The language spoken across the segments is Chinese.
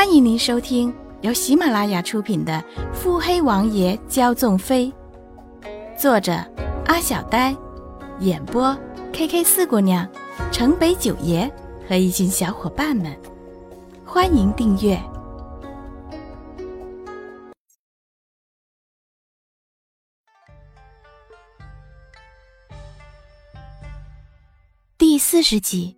欢迎您收听由喜马拉雅出品的《腹黑王爷骄纵妃》，作者阿小呆，演播 K K 四姑娘、城北九爷和一群小伙伴们。欢迎订阅第四十集。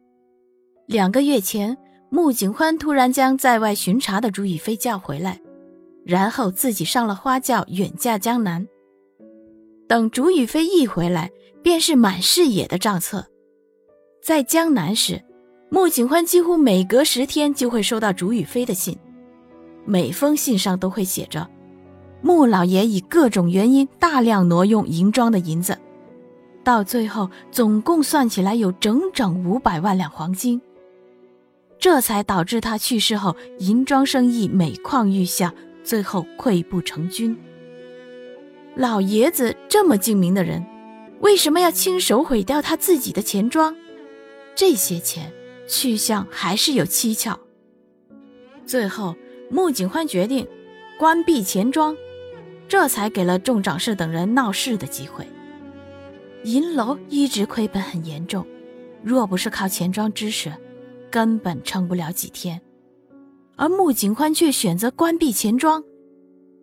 两个月前。穆景欢突然将在外巡查的朱雨飞叫回来，然后自己上了花轿远嫁江南。等朱雨飞一回来，便是满视野的账册。在江南时，穆景欢几乎每隔十天就会收到朱雨飞的信，每封信上都会写着：“穆老爷以各种原因大量挪用银庄的银子，到最后总共算起来有整整五百万两黄金。”这才导致他去世后，银庄生意每况愈下，最后溃不成军。老爷子这么精明的人，为什么要亲手毁掉他自己的钱庄？这些钱去向还是有蹊跷。最后，穆景欢决定关闭钱庄，这才给了众长士等人闹事的机会。银楼一直亏本很严重，若不是靠钱庄支持，根本撑不了几天，而穆景宽却选择关闭钱庄。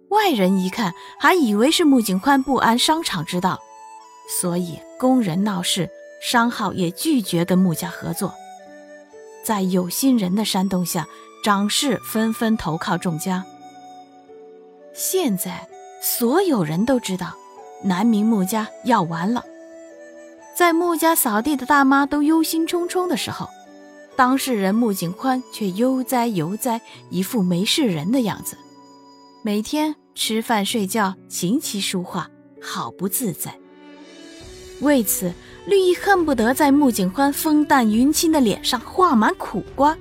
外人一看，还以为是穆景宽不安商场之道，所以工人闹事，商号也拒绝跟穆家合作。在有心人的煽动下，掌事纷纷投靠众家。现在所有人都知道，南明穆家要完了。在穆家扫地的大妈都忧心忡忡的时候。当事人穆景宽却悠哉悠哉，一副没事人的样子，每天吃饭睡觉，琴棋书画，好不自在。为此，绿意恨不得在穆景宽风淡云轻的脸上画满苦瓜。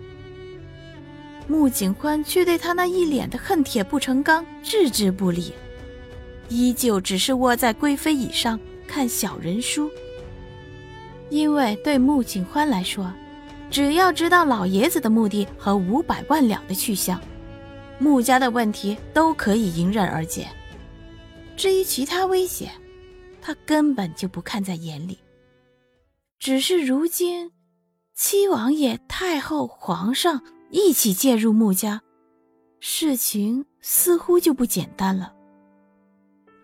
穆景宽却对他那一脸的恨铁不成钢置之不理，依旧只是窝在贵妃椅上看小人书。因为对穆景欢来说，只要知道老爷子的目的和五百万两的去向，穆家的问题都可以迎刃而解。至于其他威胁，他根本就不看在眼里。只是如今，七王爷、太后、皇上一起介入穆家，事情似乎就不简单了。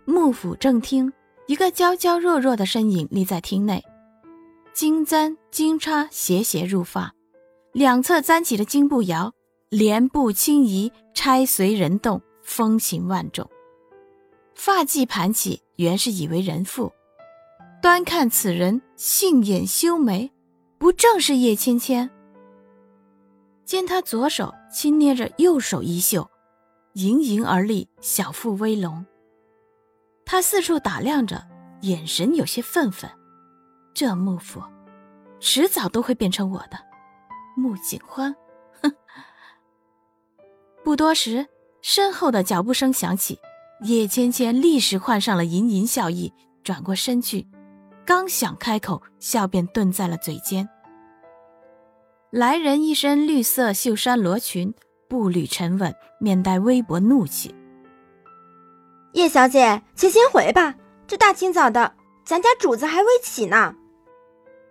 幕府正厅，一个娇娇弱弱的身影立在厅内。金簪、金钗斜斜入发，两侧簪起的金步摇，莲步轻移，钗随人动，风情万种。发髻盘起，原是以为人妇。端看此人，杏眼修眉，不正是叶芊芊？见他左手轻捏着右手衣袖，盈盈而立，小腹微隆。他四处打量着，眼神有些愤愤。这幕府，迟早都会变成我的。穆景欢，哼！不多时，身后的脚步声响起，叶芊芊立时换上了盈盈笑意，转过身去，刚想开口，笑便顿在了嘴间。来人一身绿色绣衫罗裙，步履沉稳，面带微薄怒气。叶小姐，请先回吧，这大清早的，咱家主子还未起呢。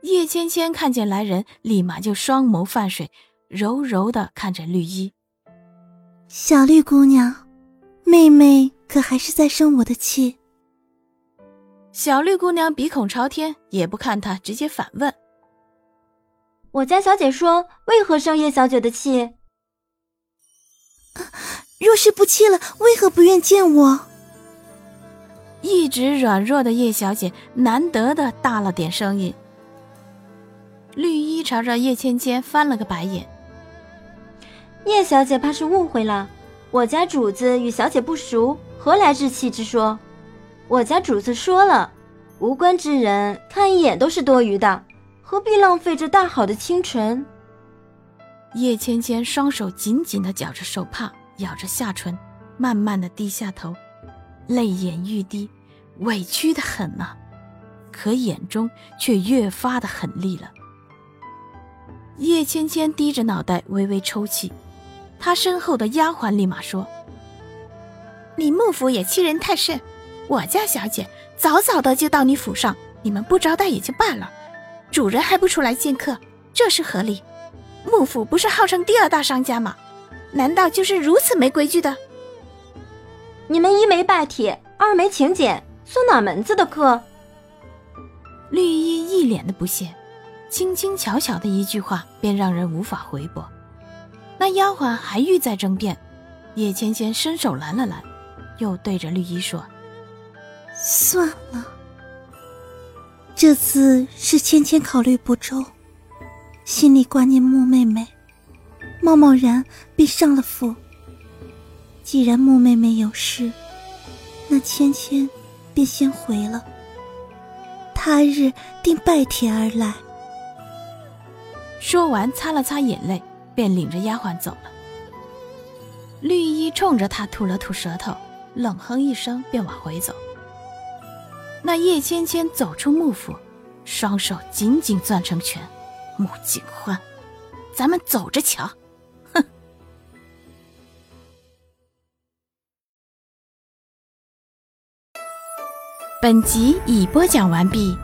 叶芊芊看见来人，立马就双眸泛水，柔柔的看着绿衣。小绿姑娘，妹妹可还是在生我的气？小绿姑娘鼻孔朝天，也不看他，直接反问：“我家小姐说，为何生叶小姐的气？若是不气了，为何不愿见我？”一直软弱的叶小姐，难得的大了点声音。绿衣朝着叶芊芊翻了个白眼。叶小姐怕是误会了，我家主子与小姐不熟，何来置气之说？我家主子说了，无关之人看一眼都是多余的，何必浪费这大好的清晨？叶芊芊双手紧紧的绞着手帕，咬着下唇，慢慢的低下头，泪眼欲滴，委屈的很呐，可眼中却越发的狠厉了。叶芊芊低着脑袋，微微抽泣，她身后的丫鬟立马说：“你幕府也欺人太甚，我家小姐早早的就到你府上，你们不招待也就罢了，主人还不出来见客，这是何理？幕府不是号称第二大商家吗？难道就是如此没规矩的？你们一没拜帖，二没请柬，算哪门子的客？”绿衣一脸的不屑，轻轻巧巧的一句话便让人无法回驳。那丫鬟还欲再争辩，叶芊芊伸手拦了拦，又对着绿衣说：“算了，这次是芊芊考虑不周，心里挂念穆妹妹，贸贸然便上了府。既然穆妹妹有事，那芊芊便先回了。他日定拜帖而来。”说完，擦了擦眼泪。便领着丫鬟走了。绿衣冲着他吐了吐舌头，冷哼一声，便往回走。那叶芊芊走出幕府，双手紧紧攥成拳。穆景欢，咱们走着瞧！哼。本集已播讲完毕。